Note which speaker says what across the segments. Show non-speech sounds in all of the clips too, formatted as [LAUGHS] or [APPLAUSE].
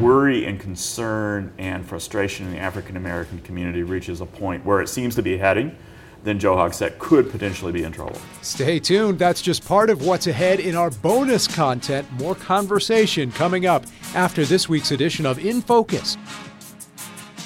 Speaker 1: worry and concern and frustration in the African American community reaches a point where it seems to be heading, then Joe Hogsett could potentially be in trouble.
Speaker 2: Stay tuned. That's just part of what's ahead in our bonus content. More conversation coming up after this week's edition of In Focus.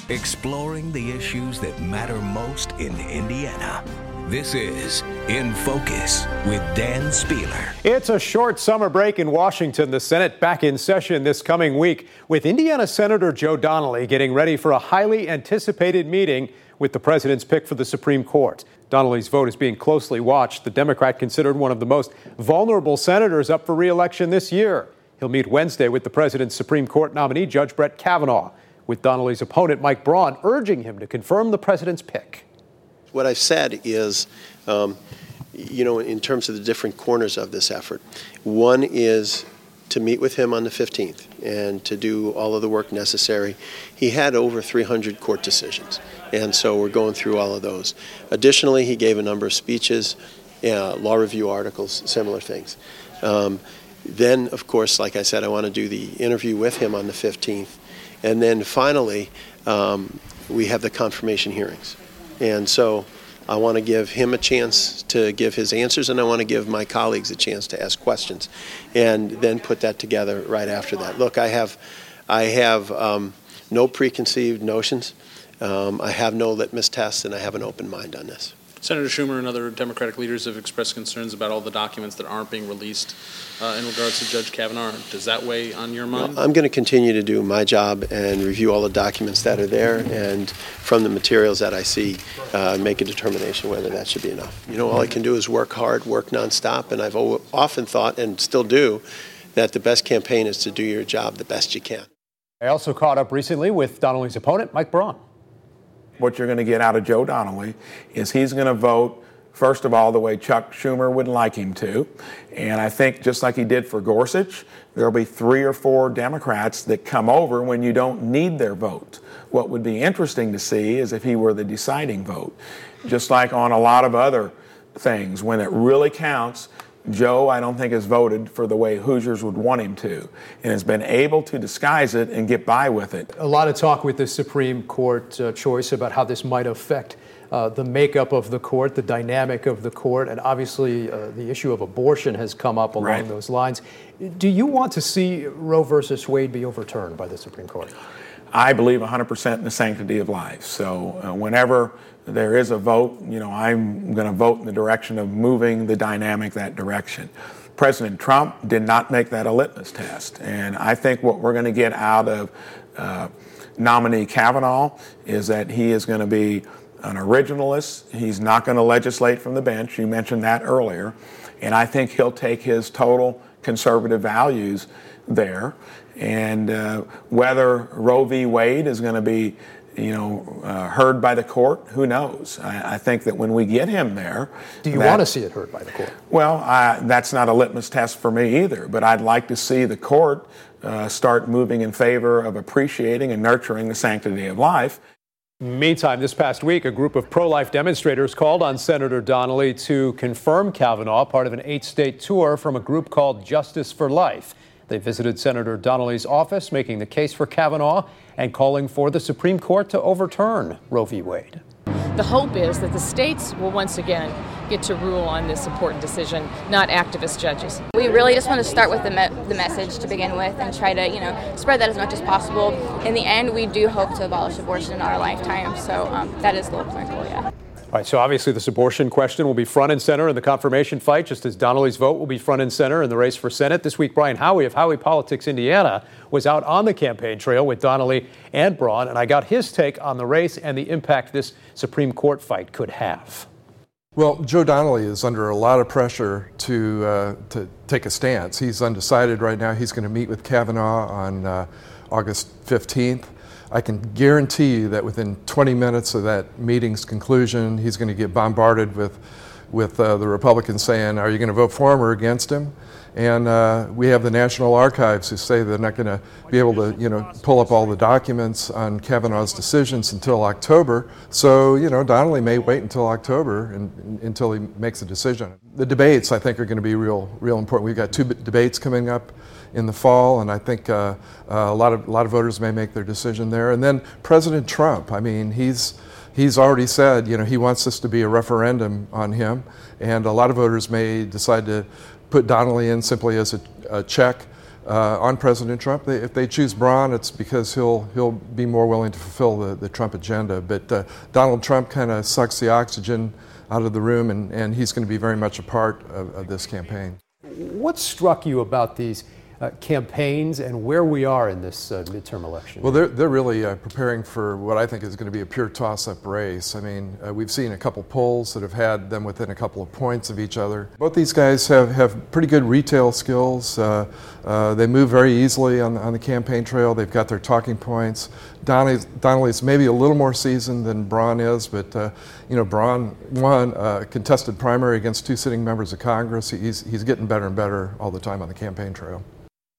Speaker 3: Exploring the issues that matter most in Indiana. This is In Focus with Dan Spehler.
Speaker 2: It's a short summer break in Washington. The Senate back in session this coming week with Indiana Senator Joe Donnelly getting ready for a highly anticipated meeting with the president's pick for the Supreme Court. Donnelly's vote is being closely watched. The Democrat considered one of the most vulnerable senators up for reelection this year. He'll meet Wednesday with the president's Supreme Court nominee, Judge Brett Kavanaugh, with Donnelly's opponent, Mike Braun, urging him to confirm the president's pick.
Speaker 4: What I've said is, um, you know, in terms of the different corners of this effort, one is to meet with him on the 15th and to do all of the work necessary. He had over 300 court decisions, and so we're going through all of those. Additionally, he gave a number of speeches, uh, law review articles, similar things. Um, then, of course, like I said, I want to do the interview with him on the 15th. And then finally, um, we have the confirmation hearings. And so I want to give him a chance to give his answers, and I want to give my colleagues a chance to ask questions, and then put that together right after that. Look, I have, I have um, no preconceived notions. Um, I have no litmus tests, and I have an open mind on this.
Speaker 5: Senator Schumer and other Democratic leaders have expressed concerns about all the documents that aren't being released uh, in regards to Judge Kavanaugh. Does that weigh on your mind?
Speaker 4: I'm going to continue to do my job and review all the documents that are there, and from the materials that I see, uh, make a determination whether that should be enough. You know, all I can do is work hard, work nonstop, and I've often thought, and still do, that the best campaign is to do your job the best you can.
Speaker 2: I also caught up recently with Donnelly's opponent, Mike Braun
Speaker 6: what you're going to get out of Joe Donnelly is he's going to vote, first of all, the way Chuck Schumer would like him to. And I think just like he did for Gorsuch, there'll be three or four Democrats that come over when you don't need their vote. What would be interesting to see is if he were the deciding vote. Just like on a lot of other things, when it really counts, Joe, I don't think, has voted for the way Hoosiers would want him to, and has been able to disguise it and get by with it.
Speaker 2: A lot of talk with the Supreme Court uh, choice about how this might affect uh, the makeup of the court, the dynamic of the court, and obviously uh, the issue of abortion has come up along right. those lines. Do you want to see Roe versus Wade be overturned by the Supreme Court?
Speaker 6: I believe 100% in the sanctity of life. So uh, whenever there is a vote, you know, I'm going to vote in the direction of moving the dynamic that direction. President Trump did not make that a litmus test. And I think what we're going to get out of uh, nominee Kavanaugh is that he is going to be an originalist. He's not going to legislate from the bench. You mentioned that earlier. And I think he'll take his total conservative values there. And uh, whether Roe v. Wade is going to be you know, uh, heard by the court? Who knows? I, I, think that when we get him there,
Speaker 2: do you that, want to see it heard by the court?
Speaker 6: Well, I, that's not a litmus test for me either. But I'd like to see the court uh, start moving in favor of appreciating and nurturing the sanctity of life.
Speaker 2: Meantime, this past week, a group of pro life demonstrators called on Senator Donnelly to confirm Kavanaugh, part of an eight state tour from a group called Justice for Life. They visited Senator Donnelly's office, making the case for Kavanaugh and calling for the Supreme Court to overturn Roe v. Wade.
Speaker 7: The hope is that the states will once again get to rule on this important decision, not activist judges.
Speaker 8: We really just want to start with the, me- the message to begin with and try to, you know, spread that as much as possible. In the end, we do hope to abolish abortion in our lifetime, so um, that is the ultimate goal, yeah.
Speaker 2: All right, so obviously this abortion question will be front and center in the confirmation fight, just as Donnelly's vote will be front and center in the race for Senate. This week, Brian Howey of Howey Politics Indiana was out on the campaign trail with Donnelly and Braun, and I got his take on the race and the impact this Supreme Court fight could have.
Speaker 9: Well, Joe Donnelly is under a lot of pressure to, uh, to take a stance. He's undecided right now. He's going to meet with Kavanaugh on uh, August 15th. I can guarantee you that within 20 minutes of that meeting's conclusion, he's going to get bombarded with, with uh, the Republicans saying, Are you going to vote for him or against him? And uh, we have the National Archives who say they're not going to be able to, you know, pull up all the documents on Kavanaugh's decisions until October. So, you know, Donnelly may wait until October and, until he makes a decision. The debates, I think, are going to be real, real important. We've got two debates coming up in the fall, and I think uh, uh, a lot of a lot of voters may make their decision there. And then President Trump, I mean, he's he's already said, you know, he wants this to be a referendum on him, and a lot of voters may decide to put Donnelly in simply as a, a check uh, on President Trump. They, if they choose Braun, it's because he'll he'll be more willing to fulfill the, the Trump agenda. But uh, Donald Trump kind of sucks the oxygen out of the room, and, and he's going to be very much a part of, of this campaign.
Speaker 2: What struck you about these? Uh, campaigns and where we are in this uh, midterm election?
Speaker 9: Well, they're, they're really uh, preparing for what I think is going to be a pure toss up race. I mean, uh, we've seen a couple polls that have had them within a couple of points of each other. Both these guys have, have pretty good retail skills. Uh, uh, they move very easily on on the campaign trail. They've got their talking points. Donnelly's, Donnelly's maybe a little more seasoned than Braun is, but uh, you know, Braun won a contested primary against two sitting members of Congress. He's, he's getting better and better all the time on the campaign trail.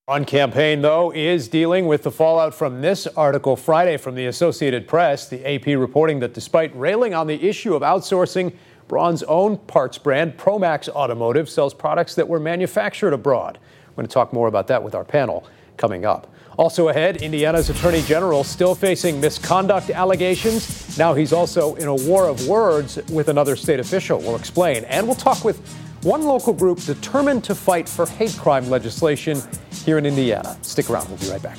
Speaker 2: On campaign, though, is dealing with the fallout from this article Friday from the Associated Press. The AP reporting that despite railing on the issue of outsourcing, Braun's own parts brand, Promax Automotive, sells products that were manufactured abroad. I'm going to talk more about that with our panel coming up. Also ahead, Indiana's Attorney General still facing misconduct allegations. Now he's also in a war of words with another state official. We'll explain. And we'll talk with one local group determined to fight for hate crime legislation here in Indiana. Stick around, we'll be right back.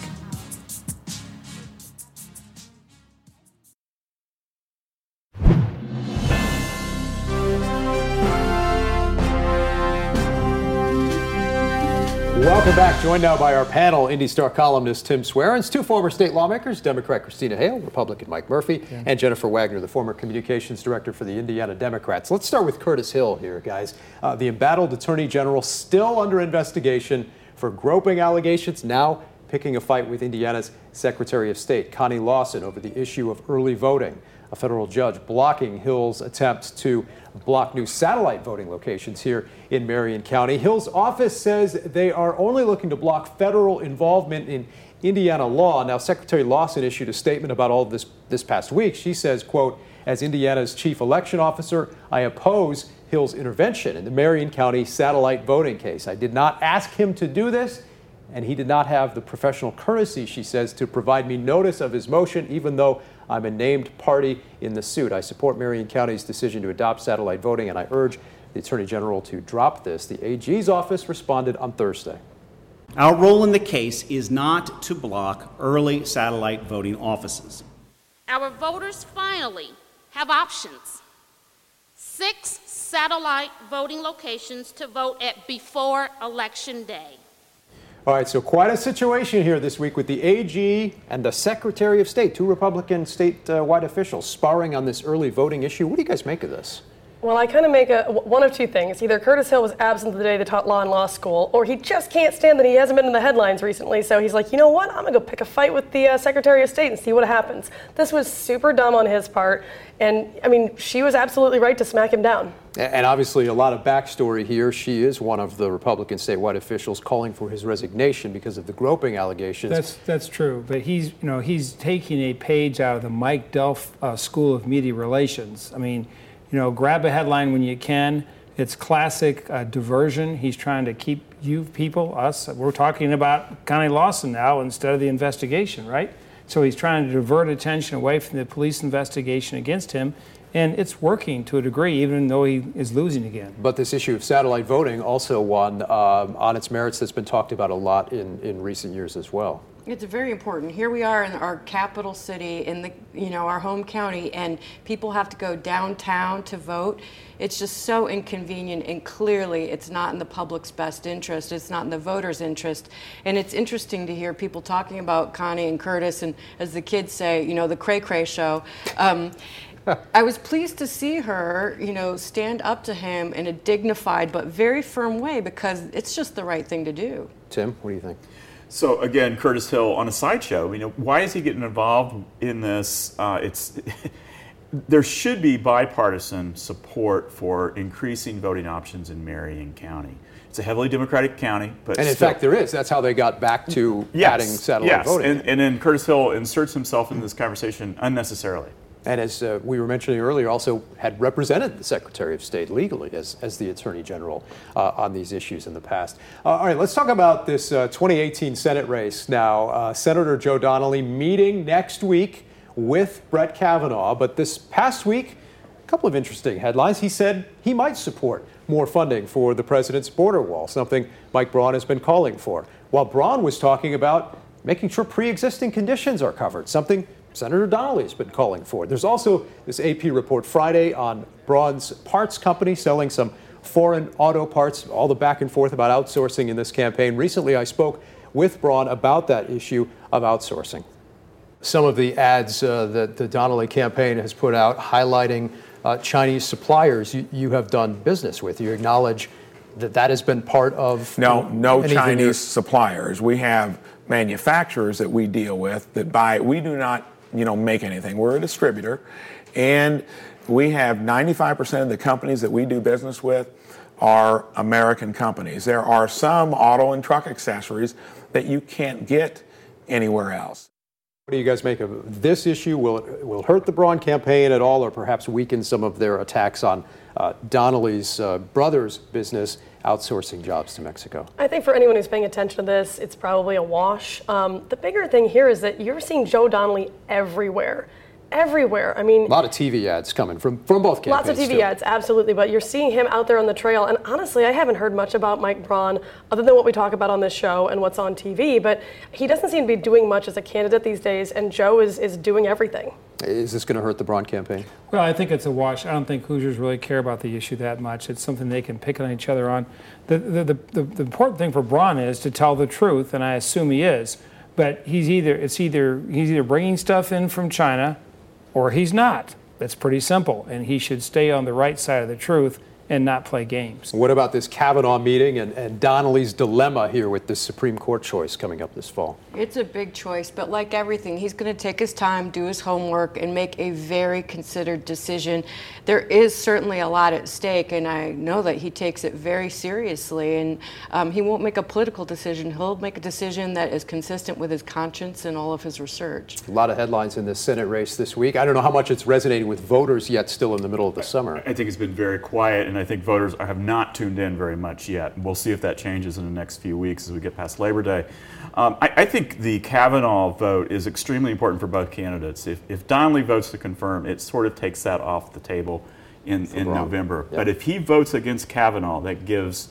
Speaker 2: Welcome back. Joined now by our panel, Indy Star columnist Tim Swarens, two former state lawmakers, Democrat Christina Hale, Republican Mike Murphy, yeah. and Jennifer Wagner, the former communications director for the Indiana Democrats. Let's start with Curtis Hill here, guys. Uh, the embattled attorney general still under investigation for groping allegations, now picking a fight with Indiana's Secretary of State, Connie Lawson, over the issue of early voting. A federal judge blocking Hill's attempts to block new satellite voting locations here in Marion County. Hill's office says they are only looking to block federal involvement in Indiana law. Now, Secretary Lawson issued a statement about all this this past week. She says, quote, as Indiana's chief election officer, I oppose Hill's intervention in the Marion County satellite voting case. I did not ask him to do this, and he did not have the professional courtesy, she says, to provide me notice of his motion, even though I'm a named party in the suit. I support Marion County's decision to adopt satellite voting, and I urge the Attorney General to drop this. The AG's office responded on Thursday.
Speaker 10: Our role in the case is not to block early satellite voting offices.
Speaker 11: Our voters finally have options. Six satellite voting locations to vote at before Election Day.
Speaker 2: All right, so quite a situation here this week with the AG and the Secretary of State, two Republican statewide uh, officials sparring on this early voting issue. What do you guys make of this?
Speaker 12: Well, I kind of make a, one of two things. Either Curtis Hill was absent the day they taught law in law school, or he just can't stand that he hasn't been in the headlines recently. So he's like, you know what? I'm going to go pick a fight with the uh, Secretary of State and see what happens. This was super dumb on his part. And I mean, she was absolutely right to smack him down.
Speaker 2: And obviously, a lot of backstory here. She is one of the Republican statewide officials calling for his resignation because of the groping allegations.
Speaker 13: That's that's true. But he's you know he's taking a page out of the Mike Delph uh, School of Media Relations. I mean, you know, grab a headline when you can. It's classic uh, diversion. He's trying to keep you people, us. We're talking about Connie Lawson now instead of the investigation, right? So he's trying to divert attention away from the police investigation against him. And it's working to a degree, even though he is losing again.
Speaker 2: But this issue of satellite voting also one um, on its merits that's been talked about a lot in, in recent years as well.
Speaker 14: It's very important. Here we are in our capital city, in the you know our home county, and people have to go downtown to vote. It's just so inconvenient, and clearly, it's not in the public's best interest. It's not in the voters' interest. And it's interesting to hear people talking about Connie and Curtis, and as the kids say, you know, the cray cray show. Um, [LAUGHS] I was pleased to see her, you know, stand up to him in a dignified but very firm way because it's just the right thing to do.
Speaker 2: Tim, what do you think?
Speaker 1: So again, Curtis Hill on a sideshow. You know, why is he getting involved in this? Uh, it's [LAUGHS] there should be bipartisan support for increasing voting options in Marion County. It's a heavily Democratic county, but
Speaker 2: and in
Speaker 1: still.
Speaker 2: fact, there is. That's how they got back to
Speaker 1: yes,
Speaker 2: adding satellite
Speaker 1: yes.
Speaker 2: voting.
Speaker 1: And, and then Curtis Hill inserts himself in this conversation unnecessarily.
Speaker 2: And as uh, we were mentioning earlier, also had represented the Secretary of State legally as, as the Attorney General uh, on these issues in the past. Uh, all right, let's talk about this uh, 2018 Senate race now. Uh, Senator Joe Donnelly meeting next week with Brett Kavanaugh, but this past week, a couple of interesting headlines. He said he might support more funding for the president's border wall, something Mike Braun has been calling for. While Braun was talking about making sure pre existing conditions are covered, something Senator Donnelly has been calling for. It. There's also this AP report Friday on Braun's parts company selling some foreign auto parts, all the back and forth about outsourcing in this campaign. Recently, I spoke with Braun about that issue of outsourcing. Some of the ads uh, that the Donnelly campaign has put out highlighting uh, Chinese suppliers you, you, have done business with. You acknowledge that that has been part of
Speaker 6: no no Chinese suppliers. We have manufacturers that we deal with that buy. We do not you know make anything. We're a distributor, and we have 95% of the companies that we do business with are American companies. There are some auto and truck accessories that you can't get anywhere else.
Speaker 2: What do you guys make of this issue? Will it will hurt the Braun campaign at all, or perhaps weaken some of their attacks on uh, Donnelly's uh, brother's business outsourcing jobs to Mexico?
Speaker 12: I think for anyone who's paying attention to this, it's probably a wash. Um, the bigger thing here is that you're seeing Joe Donnelly everywhere everywhere. I mean, a
Speaker 2: lot of TV ads coming from from both campaigns.
Speaker 12: Lots of TV
Speaker 2: too.
Speaker 12: ads, absolutely. But you're seeing him out there on the trail. And honestly, I haven't heard much about Mike Braun other than what we talk about on this show and what's on TV. But he doesn't seem to be doing much as a candidate these days. And Joe is is doing everything.
Speaker 2: Is this going to hurt the Braun campaign?
Speaker 13: Well, I think it's a wash. I don't think Hoosiers really care about the issue that much. It's something they can pick on each other on. The, the, the, the, the important thing for Braun is to tell the truth, and I assume he is. But he's either it's either he's either bringing stuff in from China or he's not. That's pretty simple. And he should stay on the right side of the truth and not play games.
Speaker 2: What about this Kavanaugh meeting and, and Donnelly's dilemma here with the Supreme Court choice coming up this fall?
Speaker 14: It's a big choice, but like everything, he's going to take his time, do his homework, and make a very considered decision. There is certainly a lot at stake, and I know that he takes it very seriously. And um, he won't make a political decision, he'll make a decision that is consistent with his conscience and all of his research.
Speaker 2: A lot of headlines in the Senate race this week. I don't know how much it's resonating with voters yet, still in the middle of the summer.
Speaker 1: I think it's been very quiet and I think voters have not tuned in very much yet. We'll see if that changes in the next few weeks as we get past Labor Day. Um, I, I, think the Kavanaugh vote is extremely important for both candidates. If, if Donnelly votes to confirm, it sort of takes that off the table in, in November. Yep. But if he votes against Kavanaugh, that gives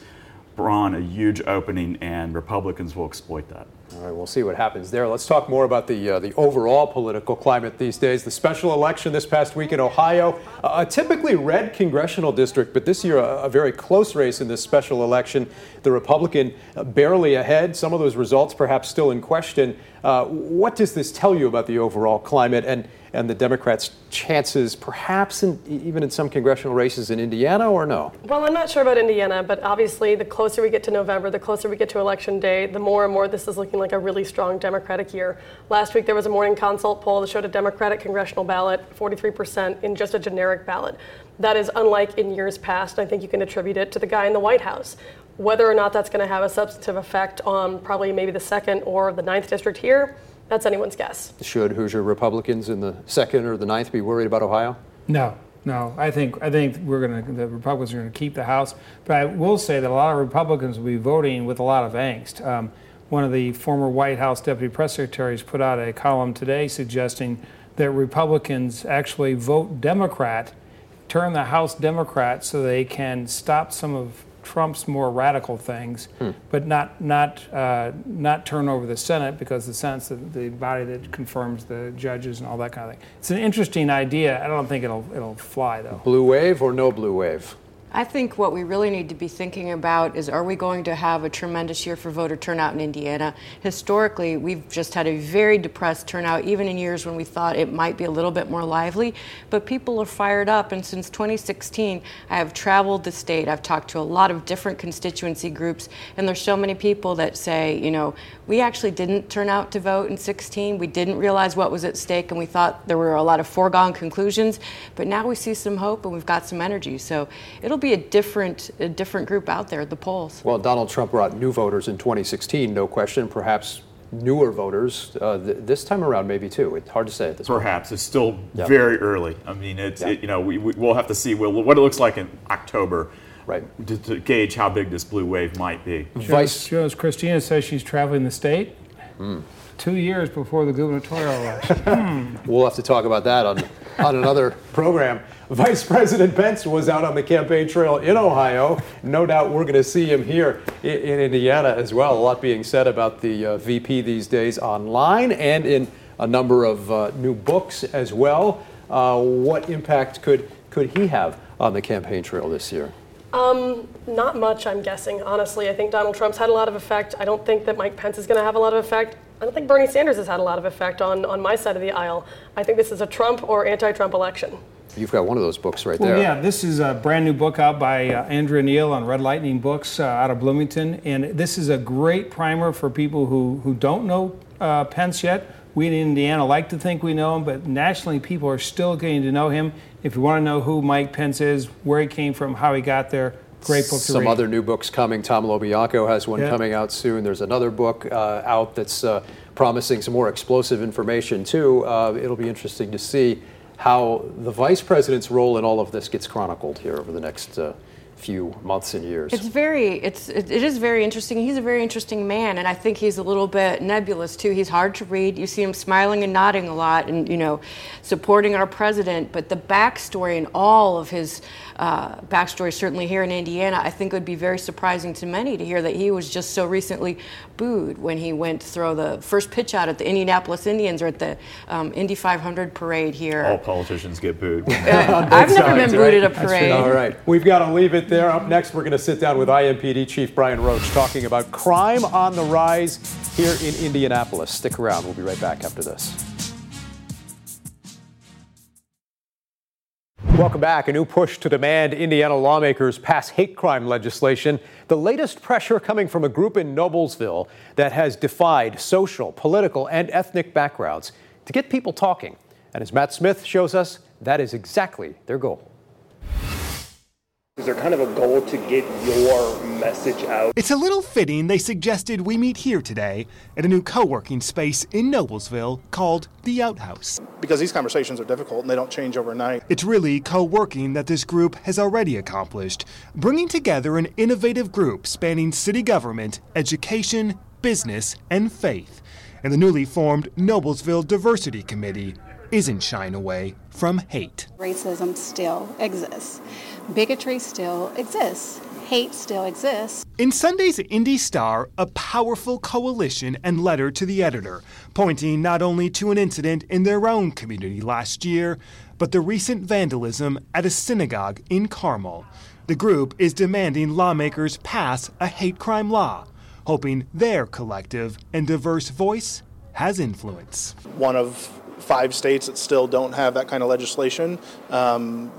Speaker 1: Braun a huge opening, and Republicans will exploit that.
Speaker 2: All right, we'll see what happens there. Let's talk more about the uh, the overall political climate these days. The special election this past week in Ohio, a typically red congressional district, but this year a, a, very close race in this special election. The Republican uh, barely ahead. Some of those results perhaps still in question. Uh, what does this tell you about the overall climate and and the Democrats' chances, perhaps in, even in some congressional races in Indiana, or no?
Speaker 12: Well, I'm not sure about Indiana, but obviously, the closer we get to November, the closer we get to Election Day, the more and more this is looking like a really strong Democratic year. Last week, there was a morning consult poll that showed a Democratic congressional ballot, 43% in just a generic ballot. That is unlike in years past. I think you can attribute it to the guy in the White House. Whether or not that's going to have a substantive effect on probably maybe the second or the ninth district here, that's anyone's guess.
Speaker 2: Should Hoosier Republicans in the second or the ninth be worried about Ohio?
Speaker 13: No, no. I think I think we're going to the Republicans are going to keep the House, but I will say that a lot of Republicans will be voting with a lot of angst. Um, one of the former White House deputy press secretaries put out a column today suggesting that Republicans actually vote Democrat, turn the House Democrat so they can stop some of Trump's more radical things, hmm. but not not uh, not turn over the Senate because the Senate's the, the, body that confirms the judges and all that kind of thing. It's an interesting idea. I don't think it'll it'll fly though.
Speaker 2: Blue wave or no blue wave?
Speaker 14: I think what we really need to be thinking about is are we going to have a tremendous year for voter turnout in Indiana? Historically, we've just had a very depressed turnout, even in years when we thought it might be a little bit more lively. But people are fired up, and since 2016, I have traveled the state. I've talked to a lot of different constituency groups, and there's so many people that say, you know, we actually didn't turn out to vote in 16. We didn't realize what was at stake, and we thought there were a lot of foregone conclusions. But now we see some hope, and we've got some energy. So it'll be a different, a different group out there at the polls.
Speaker 2: Well, Donald Trump brought new voters in 2016, no question. Perhaps newer voters uh, th- this time around, maybe too. It's hard to say at this
Speaker 1: Perhaps
Speaker 2: point.
Speaker 1: it's still
Speaker 2: Yeah.
Speaker 1: very early. I mean, it's
Speaker 2: Yeah.
Speaker 1: it, you know we, we will have to see what, what it looks like in October,
Speaker 2: right,
Speaker 1: to, to gauge how big this blue wave might be.
Speaker 13: Shows, shows Christina says she's traveling the state two years before the gubernatorial election. [LAUGHS]
Speaker 2: We'll have to talk about that on, on another program. Vice President Pence was out on the campaign trail in Ohio. No doubt we're going to see him here in, in Indiana as well. A lot being said about the uh, VP these days online and in a number of uh, new books as well. Uh, what impact could, could he have on the campaign trail this year?
Speaker 12: Um, not much, I'm guessing. Honestly, I think Donald Trump's had a lot of effect. I don't think that Mike Pence is going to have a lot of effect. I don't think Bernie Sanders has had a lot of effect on, on my side of the aisle. I think this is a Trump or anti-Trump election.
Speaker 2: You've got one of those books right
Speaker 13: Well,
Speaker 2: there.
Speaker 13: yeah, this is a brand new book out by uh, Andrea Neal on Red Lightning Books uh, out of Bloomington, and this is a great primer for people who who don't know uh, Pence yet. We in Indiana like to think we know him, but nationally, people are still getting to know him. If you want to know who Mike Pence is, where he came from, how he got there, great book to
Speaker 2: Some
Speaker 13: read.
Speaker 2: other new books coming. Tom Lobianco has one
Speaker 13: Yeah.
Speaker 2: coming out soon. There's another book uh, out that's uh, promising some more explosive information, too. Uh, it'll be interesting to see how the vice president's role in all of this gets chronicled here over the next uh, few months and years.
Speaker 14: It's very, it's, it, it is very interesting. He's a very interesting man, and I think he's a little bit nebulous too. He's hard to read. You see him smiling and nodding a lot, and you know, supporting our president. But the backstory and all of his uh, backstory, certainly here in Indiana, I think it would be very surprising to many to hear that he was just so recently booed when he went to throw the first pitch out at the Indianapolis Indians or at the um, Indy 500 parade here.
Speaker 1: All politicians get booed. [LAUGHS]
Speaker 14: I've never been booed at a parade.
Speaker 2: All right. We've got to leave it there. Up next, we're going to sit down with IMPD Chief Bryan Roach talking about crime on the rise here in Indianapolis. Stick around. We'll be right back after this. Welcome back. A new push to demand Indiana lawmakers pass hate crime legislation. The latest pressure coming from a group in Noblesville that has defied social, political, and ethnic backgrounds to get people talking. And as Matt Smith shows us, that is exactly their goal.
Speaker 15: Is there kind of a goal to get your message out?
Speaker 16: It's a little fitting they suggested we meet here today at a new co working space in Noblesville called The Outhouse.
Speaker 17: Because these conversations are difficult and they don't change overnight.
Speaker 16: It's really co working that this group has already accomplished, bringing together an innovative group spanning city government, education, business, and faith. And the newly formed Noblesville Diversity Committee isn't shying away from hate.
Speaker 18: Racism still exists. Bigotry still exists. Hate still exists.
Speaker 16: In Sunday's Indy Star, a powerful coalition and letter to the editor, pointing not only to an incident in their own community last year, but the recent vandalism at a synagogue in Carmel. The group is demanding lawmakers pass a hate crime law, hoping their collective and diverse voice has influence.
Speaker 17: One of five states that still don't have that kind of legislation. Um,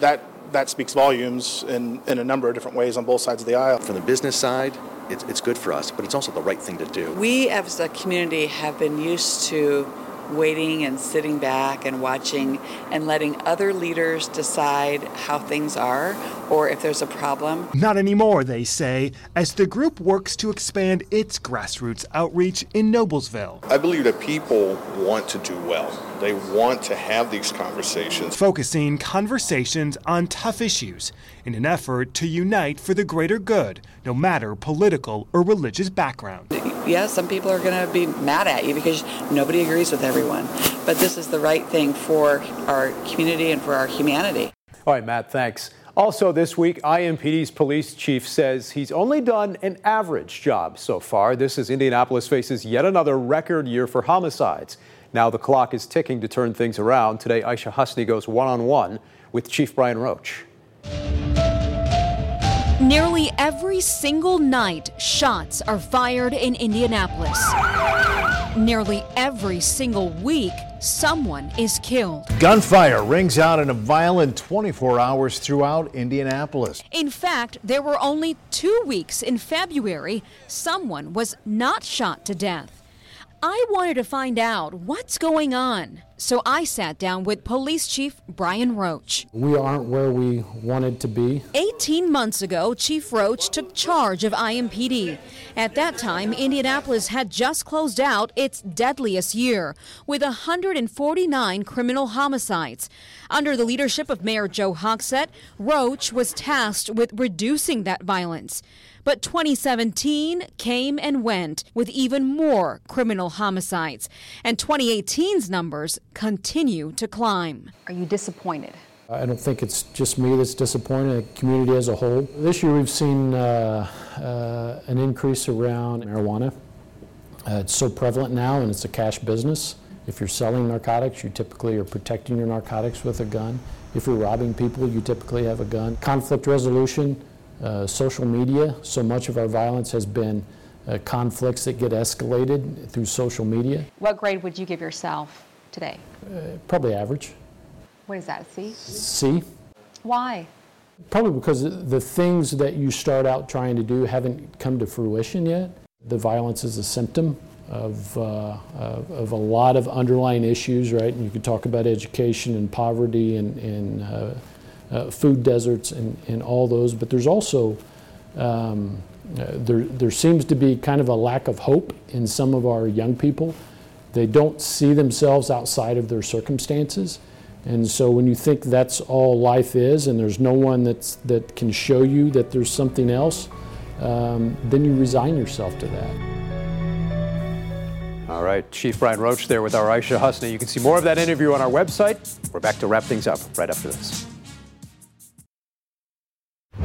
Speaker 17: that that speaks volumes in, in a number of different ways on both sides of the aisle.
Speaker 19: From the business side, it's, it's good for us, but it's also the right thing to do.
Speaker 20: We as a community have been used to waiting and sitting back and watching and letting other leaders decide how things are or if there's a problem.
Speaker 16: Not anymore, they say, as the group works to expand its grassroots outreach in Noblesville.
Speaker 21: I believe that people want to do well. They want to have these conversations.
Speaker 16: Focusing conversations on tough issues in an effort to unite for the greater good, no matter political or religious background.
Speaker 20: Yeah, some people are going to be mad at you because nobody agrees with everyone, but this is the right thing for our community and for our humanity.
Speaker 2: All right, Matt, thanks. Also, this week, IMPD's police chief says he's only done an average job so far. This is Indianapolis faces yet another record year for homicides. Now the clock is ticking to turn things around. Today, Aishah Hasnie goes one on one with Chief Bryan Roach.
Speaker 22: Nearly every single night, shots are fired in Indianapolis. Nearly every single week, someone is killed.
Speaker 23: Gunfire rings out in a violent 24 hours throughout Indianapolis.
Speaker 22: In fact, there were only two weeks in February someone was not shot to death. I wanted to find out what's going on. So I sat down with Police Chief Bryan Roach.
Speaker 24: We aren't where we wanted to be.
Speaker 22: 18 months ago, Chief Roach took charge of IMPD. At that time, Indianapolis had just closed out its deadliest year with 149 criminal homicides. Under the leadership of Mayor Joe Hogsett, Roach was tasked with reducing that violence. But 2017 came and went with even more criminal homicides, and 2018's numbers continue to climb.
Speaker 25: Are you disappointed?
Speaker 24: I don't think it's just me that's disappointed, the community as a whole. This year we've seen uh, uh, an increase around marijuana. Uh, it's so prevalent now and it's a cash business. If you're selling narcotics, you typically are protecting your narcotics with a gun. If you're robbing people, you typically have a gun. Conflict resolution, uh, social media. So much of our violence has been uh, conflicts that get escalated through social media.
Speaker 25: What grade would you give yourself today?
Speaker 24: Uh, probably average.
Speaker 25: What is that, a C?
Speaker 24: C.
Speaker 25: Why?
Speaker 24: Probably because the things that you start out trying to do haven't come to fruition yet. The violence is a symptom of, uh, of a lot of underlying issues, right? And you could talk about education and poverty and, and uh, food deserts and, and all those, but there's also um, uh, there, there seems to be kind of a lack of hope in some of our young people. They don't see themselves outside of their circumstances. And so when you think that's all life is and there's no one that's, that can show you that there's something else, um, then you resign yourself to that.
Speaker 2: All right, Chief Bryan Roach there with our Aishah Hasnie. You can see more of that interview on our website. We're back to wrap things up right after this.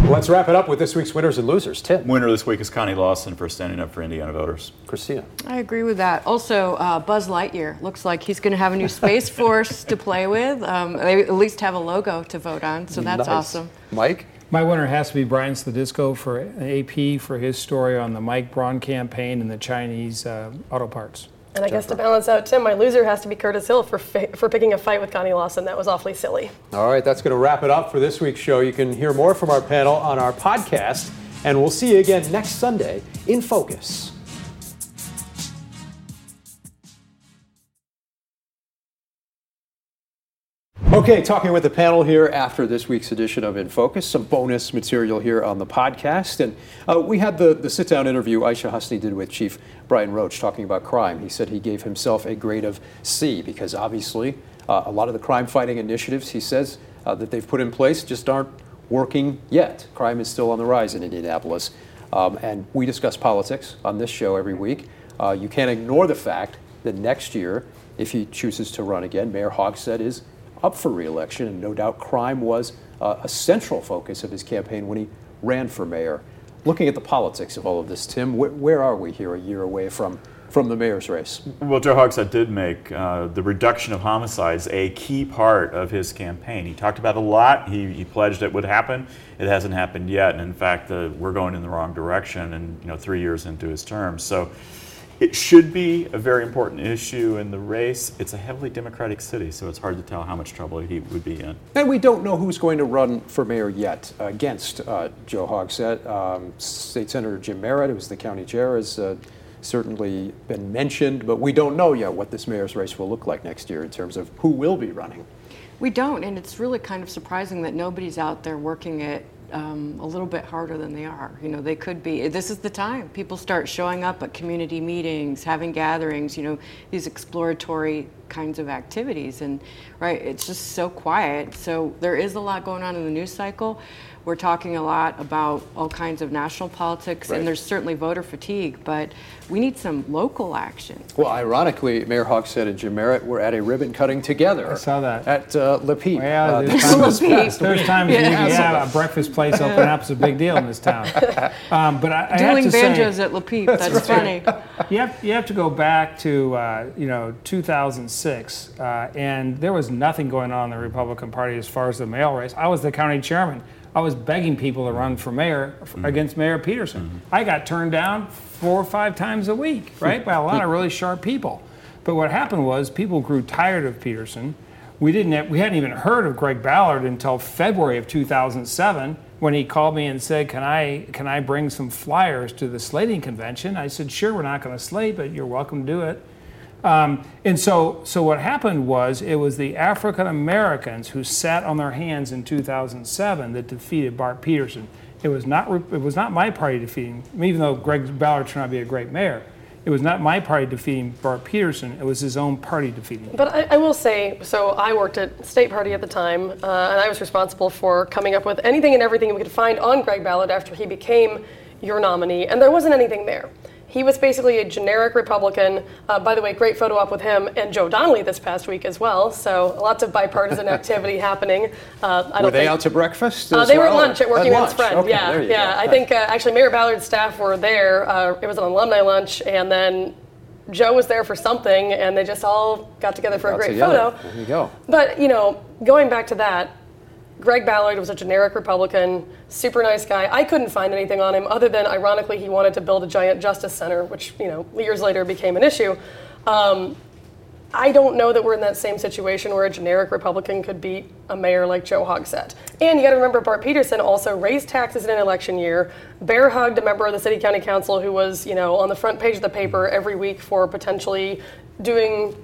Speaker 2: Let's wrap it up with this week's winners and losers. Tim.
Speaker 1: Winner this week is Connie Lawson for standing up for Indiana voters.
Speaker 2: Christina.
Speaker 14: I agree with that. Also, uh, Buzz Lightyear looks like he's going to have a new Space [LAUGHS] Force to play with. Um, they at least have a logo to vote on, so that's
Speaker 2: Nice.
Speaker 14: awesome.
Speaker 2: Mike?
Speaker 13: My winner has to be Brian Slodysko for AP for his story on the Mike Braun campaign and the Chinese uh, auto parts.
Speaker 12: And I guess to balance out Tim, my loser has to be Curtis Hill for fi- for picking a fight with Connie Lawson. That was awfully silly.
Speaker 2: All right, that's going to wrap it up for this week's show. You can hear more from our panel on our podcast, and we'll see you again next Sunday in Focus. Okay, talking with the panel here after this week's edition of In Focus, some bonus material here on the podcast. And uh, we had the, the sit down interview Aishah Hasnie did with Chief Bryan Roach talking about crime. He said he gave himself a grade of C because obviously uh, a lot of the crime fighting initiatives he says uh, that they've put in place just aren't working yet. Crime is still on the rise in Indianapolis. Um, and we discuss politics on this show every week. Uh, you can't ignore the fact that next year, if he chooses to run again, Mayor Hogsett is up for reelection, and no doubt crime was uh, a central focus of his campaign when he ran for mayor. Looking at the politics of all of this, Tim, wh- where are we here a year away from, from the mayor's race?
Speaker 1: Well, Joe Hogsett did make uh, the reduction of homicides a key part of his campaign. He talked about a lot. He, he pledged it would happen. It hasn't happened yet, and in fact, uh, we're going in the wrong direction. And you know, three years into his term, so it should be a very important issue in the race. It's a heavily Democratic city, so it's hard to tell how much trouble he would be in.
Speaker 2: And we don't know who's going to run for mayor yet against uh, Joe Hogsett. Um, State Senator Jim Merritt, who's the county chair, has uh, certainly been mentioned, but we don't know yet what this mayor's race will look like next year in terms of who will be running.
Speaker 14: We don't, and it's really kind of surprising that nobody's out there working it um, a little bit harder than they are. You know, they could be. This is the time people start showing up at community meetings, having gatherings. You know, these exploratory kinds of activities, and right, it's just so quiet. So there is a lot going on in the news cycle. We're talking a lot about all kinds of national politics,
Speaker 2: Right.
Speaker 14: and there's certainly voter fatigue, but we need some local action.
Speaker 2: Well, ironically, Mayor Hogsett and Jim Merritt were at a ribbon cutting together.
Speaker 13: I saw that.
Speaker 2: At uh, Le Peep.
Speaker 13: Yeah,
Speaker 2: uh,
Speaker 13: there's
Speaker 2: this
Speaker 13: times,
Speaker 2: past
Speaker 13: there's
Speaker 2: week.
Speaker 13: times you can
Speaker 2: so-
Speaker 13: have a breakfast place open up. It's a big deal in this town. [LAUGHS] Um, but I, I have
Speaker 14: Dueling
Speaker 13: to say-
Speaker 14: banjos at Le Peep, that's, funny.
Speaker 13: you have, you have to go back to uh, you know 2006, uh, and there was nothing going on in the Republican Party as far as the mail race. I was the county chairman. I was begging people to run for mayor f- mm-hmm. against Mayor Peterson. Mm-hmm. I got turned down four or five times a week, right, by a lot of really sharp people. But what happened was people grew tired of Peterson. We didn't. Have, we hadn't even heard of Greg Ballard until February of 2007 when he called me and said, "Can I can I bring some flyers to the slating convention?" I said, "Sure. We're not going to slate, but you're welcome to do it." Um, and so, so what happened was it was the African Americans who sat on their hands in 2007 that defeated Bart Peterson. It was not it was not my party defeating, even though Greg Ballard turned out to be a great mayor. It was not my party defeating Bart Peterson. It was his own party defeating. him.
Speaker 12: But I, I will say, so I worked at State Party at the time, uh, and I was responsible for coming up with anything and everything we could find on Greg Ballard after he became your nominee, and there wasn't anything there. He was basically a generic Republican. Uh, by the way, great photo op with him and Joe Donnelly this past week as well. So lots of bipartisan [LAUGHS] activity happening. Uh, I
Speaker 2: Were they
Speaker 12: think,
Speaker 2: out to breakfast?
Speaker 12: uh, they were at lunch at Working Men's. Friend.
Speaker 2: Okay,
Speaker 12: yeah, yeah.
Speaker 2: go.
Speaker 12: I think uh, actually Mayor Ballard's staff were there. Uh, it was an alumni lunch, and then Joe was there for something, and they just all got together for a great
Speaker 2: together.
Speaker 12: photo.
Speaker 2: There you go.
Speaker 12: But, you know, going back to that, Greg Ballard was a generic Republican, super nice guy. I couldn't find anything on him other than, ironically, he wanted to build a giant justice center, which, you know, years later became an issue. Um, I don't know that we're in that same situation where a generic Republican could beat a mayor like Joe Hogsett. And you got to remember, Bart Peterson also raised taxes in an election year, bear hugged a member of the city county council who was, you know, on the front page of the paper every week for potentially doing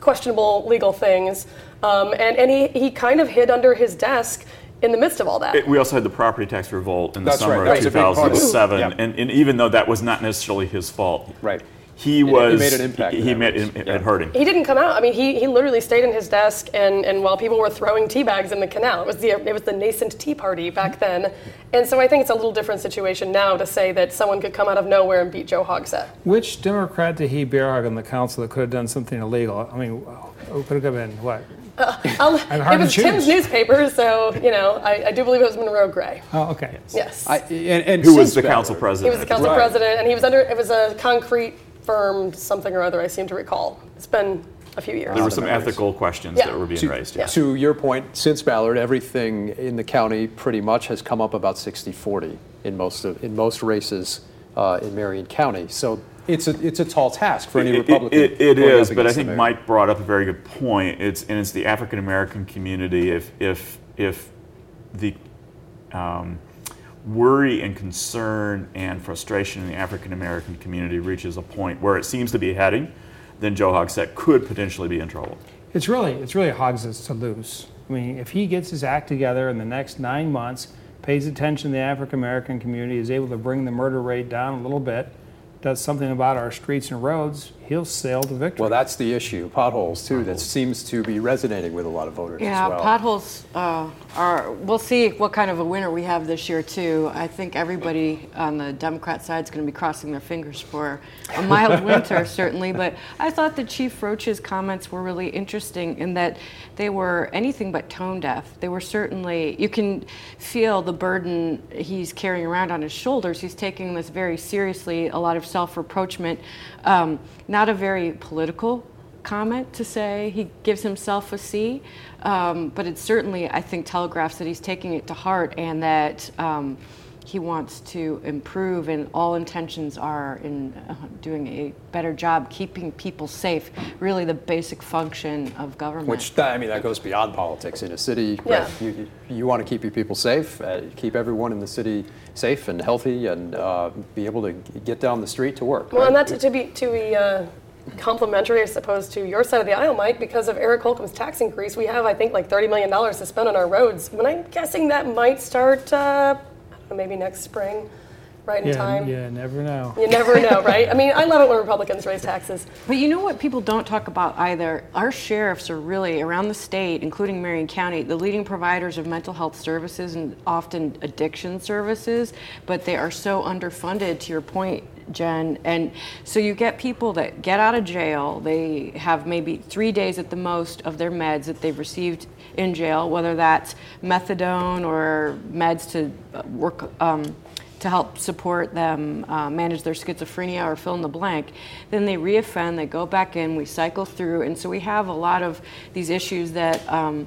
Speaker 12: questionable legal things. Um, and and he, he kind of hid under his desk in the midst of all that.
Speaker 1: It- we also had the property tax revolt in the
Speaker 2: That's
Speaker 1: summer
Speaker 2: right.
Speaker 1: Of
Speaker 2: was a big part of it.
Speaker 1: 2007,
Speaker 2: Yeah.
Speaker 1: and, and even though that was not necessarily his fault,
Speaker 2: right?
Speaker 1: He
Speaker 2: It- it
Speaker 1: was
Speaker 2: made an impact
Speaker 1: He,
Speaker 2: in
Speaker 1: he
Speaker 2: that
Speaker 1: made
Speaker 2: race.
Speaker 1: it, it hurt him.
Speaker 12: He didn't come out. I mean, he, he literally stayed in his desk, and, and while people were throwing tea bags in the canal, it was the it was the nascent Tea Party back then, and so I think it's a little different situation now to say that someone could come out of nowhere and beat Joe Hogsett.
Speaker 13: Which Democrat did he bear hug on the council that could have done something illegal? I mean, who could have been what?
Speaker 12: Uh, I'll- [LAUGHS]
Speaker 13: And hard
Speaker 12: it was Tim's newspaper, so you know I, I do believe it was Monroe Gray.
Speaker 13: Oh, okay.
Speaker 12: Yes.
Speaker 2: I, and, and
Speaker 1: Who was the
Speaker 2: Ballard-
Speaker 1: council
Speaker 12: He was the council
Speaker 2: Right.
Speaker 12: president, and he was under. It was a concrete firm, something or other. I seem to recall. It's been a few years.
Speaker 1: There were some ethical questions
Speaker 12: Yeah.
Speaker 1: that were being
Speaker 2: to,
Speaker 1: raised. Yeah.
Speaker 2: to your point, since Ballard, everything in the county pretty much has come up about 60-40 in most of in most races uh, in Marion County. So it's a it's a tall task for any
Speaker 1: It- it-
Speaker 2: Republican.
Speaker 1: It, it
Speaker 2: going up
Speaker 1: is, but I think. Mike brought up a very good point. It's and it's the African American community. If if if the um, worry and concern and frustration in the African American community reaches a point where it seems to be heading, then Joe Hogsett could potentially be in trouble.
Speaker 13: It's really it's really Hogs's to lose. I mean, if he gets his act together in the next nine months, pays attention to the African American community, is able to bring the murder rate down a little bit, does something about our streets and roads, he'll sail to victory.
Speaker 2: Well, that's the issue. Potholes too. That seems to be resonating with a lot of voters
Speaker 14: Yeah,
Speaker 2: as well.
Speaker 14: potholes uh, are. We'll see what kind of a winner we have this year too. I think everybody on the Democrat side is going to be crossing their fingers for a mild [LAUGHS] winter, certainly. But I thought that Chief Roach's comments were really interesting in that they were anything but tone deaf. They were certainly. You can feel the burden he's carrying around on his shoulders. He's taking this very seriously. A lot of self-reproachment. Um, not a very political comment to say he gives himself a C, um, but it certainly, I think, telegraphs that he's taking it to heart and that um, he wants to improve, and all intentions are in uh, doing a better job keeping people safe. Really, the basic function of government.
Speaker 2: Which that, I mean, that goes beyond politics. In a city,
Speaker 14: Yeah.
Speaker 2: you, you want to keep your people safe, uh, keep everyone in the city safe and healthy, and uh, be able to get down the street to work.
Speaker 12: Well,
Speaker 2: right?
Speaker 12: and that's to be to be uh, complimentary, I suppose, to your side of the aisle, Mike, because of Eric Holcomb's tax increase. We have, I think, like thirty million dollars to spend on our roads. But I'm guessing that might start uh, I don't know, maybe next spring, right in
Speaker 13: yeah,
Speaker 12: time.
Speaker 13: yeah, never know.
Speaker 12: You never know, [LAUGHS] right? I mean, I love it when Republicans raise taxes.
Speaker 14: But you know what people don't talk about either? Our sheriffs are really around the state, including Marion County, the leading providers of mental health services and often addiction services, but they are so underfunded to your point, Jen. And so you get people that get out of jail, they have maybe three days at the most of their meds that they've received in jail, whether that's methadone or meds to uh, work. Um, to help support them uh, manage their schizophrenia or fill in the blank. Then they reoffend, they go back in, we cycle through, and so we have a lot of these issues that um,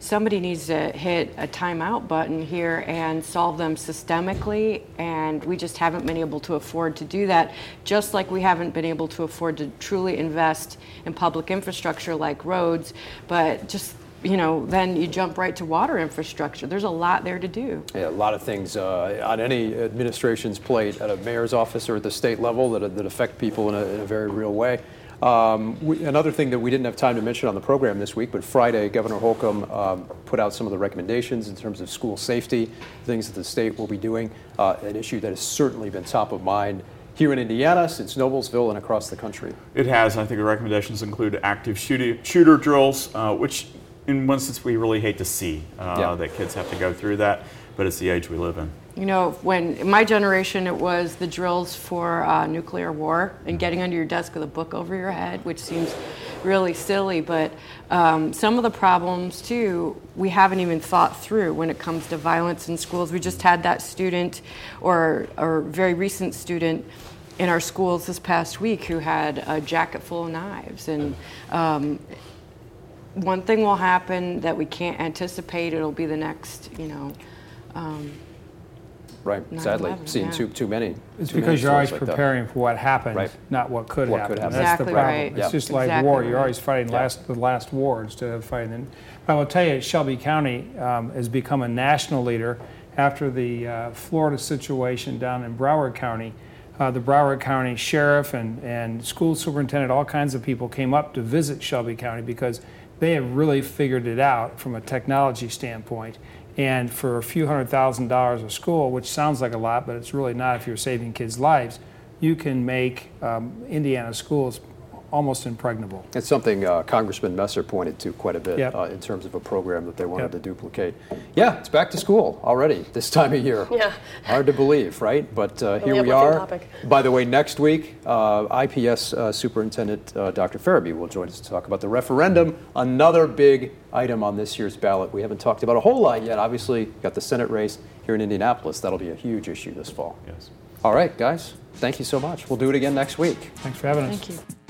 Speaker 14: somebody needs to hit a timeout button here and solve them systemically, and we just haven't been able to afford to do that, just like we haven't been able to afford to truly invest in public infrastructure like roads, but just you know, then you jump right to water infrastructure. There's a lot there to do.
Speaker 2: Yeah, a lot of things uh, on any administration's plate at a mayor's office or at the state level that, that affect people in a, in a very real way. Um, we, another thing that we didn't have time to mention on the program this week, but Friday, Governor Holcomb um, put out some of the recommendations in terms of school safety, things that the state will be doing, uh, an issue that has certainly been top of mind here in Indiana, since Noblesville, and across the country.
Speaker 1: It has. I think the recommendations include active shooter, shooter drills, uh, which in one sense we really hate to see uh,
Speaker 2: Yeah.
Speaker 1: that kids have to go through that, but it's the age we live in.
Speaker 14: You know, when in my generation, it was the drills for uh, nuclear war and getting under your desk with a book over your head, which seems really silly. But um, some of the problems, too, we haven't even thought through when it comes to violence in schools. We just had that student, or, or very recent student, in our schools this past week who had a jacket full of knives. And um, one thing will happen that we can't anticipate. It'll be the next, you know. Um,
Speaker 2: Right,
Speaker 14: 9/11,
Speaker 2: sadly, seeing
Speaker 14: yeah.
Speaker 2: too, too many.
Speaker 13: It's
Speaker 2: too many
Speaker 13: because you're always
Speaker 2: stories like that.
Speaker 13: preparing for what happened,
Speaker 2: Right.
Speaker 13: not what could
Speaker 2: What
Speaker 13: happen.
Speaker 2: could happen.
Speaker 13: That's
Speaker 14: Exactly
Speaker 13: the problem.
Speaker 14: right.
Speaker 13: It's
Speaker 2: Yeah.
Speaker 13: just like
Speaker 14: Exactly
Speaker 13: war. You're always fighting
Speaker 2: Yeah.
Speaker 13: last the last war instead of fighting. And I will tell you, Shelby County um, has become a national leader after the uh, Florida situation down in Broward County. Uh, the Broward County sheriff and, and school superintendent, all kinds of people came up to visit Shelby County because they have really figured it out from a technology standpoint. And for a few hundred thousand dollars a school, which sounds like a lot, but it's really not if you're saving kids' lives, you can make um, Indiana schools almost impregnable.
Speaker 2: It's something uh, Congressman Messer pointed to quite a bit
Speaker 13: Yep.
Speaker 2: uh, in terms of a program that they wanted
Speaker 13: Yep.
Speaker 2: to duplicate. Yeah, it's back to school already this time of year. [LAUGHS]
Speaker 12: Yeah.
Speaker 2: Hard to believe, right? But uh, here we are.
Speaker 12: topic.
Speaker 2: By the way, next week, uh, IPS uh, Superintendent uh, Dr. Ferebee will join us to talk about the referendum, another big item on this year's ballot. We haven't talked about a whole lot yet. Obviously, got the Senate race here in Indianapolis. That'll be a huge issue this fall.
Speaker 1: Yes.
Speaker 2: All right, guys. Thank you so much. We'll do it again next week.
Speaker 13: Thanks for having us.
Speaker 14: thank you.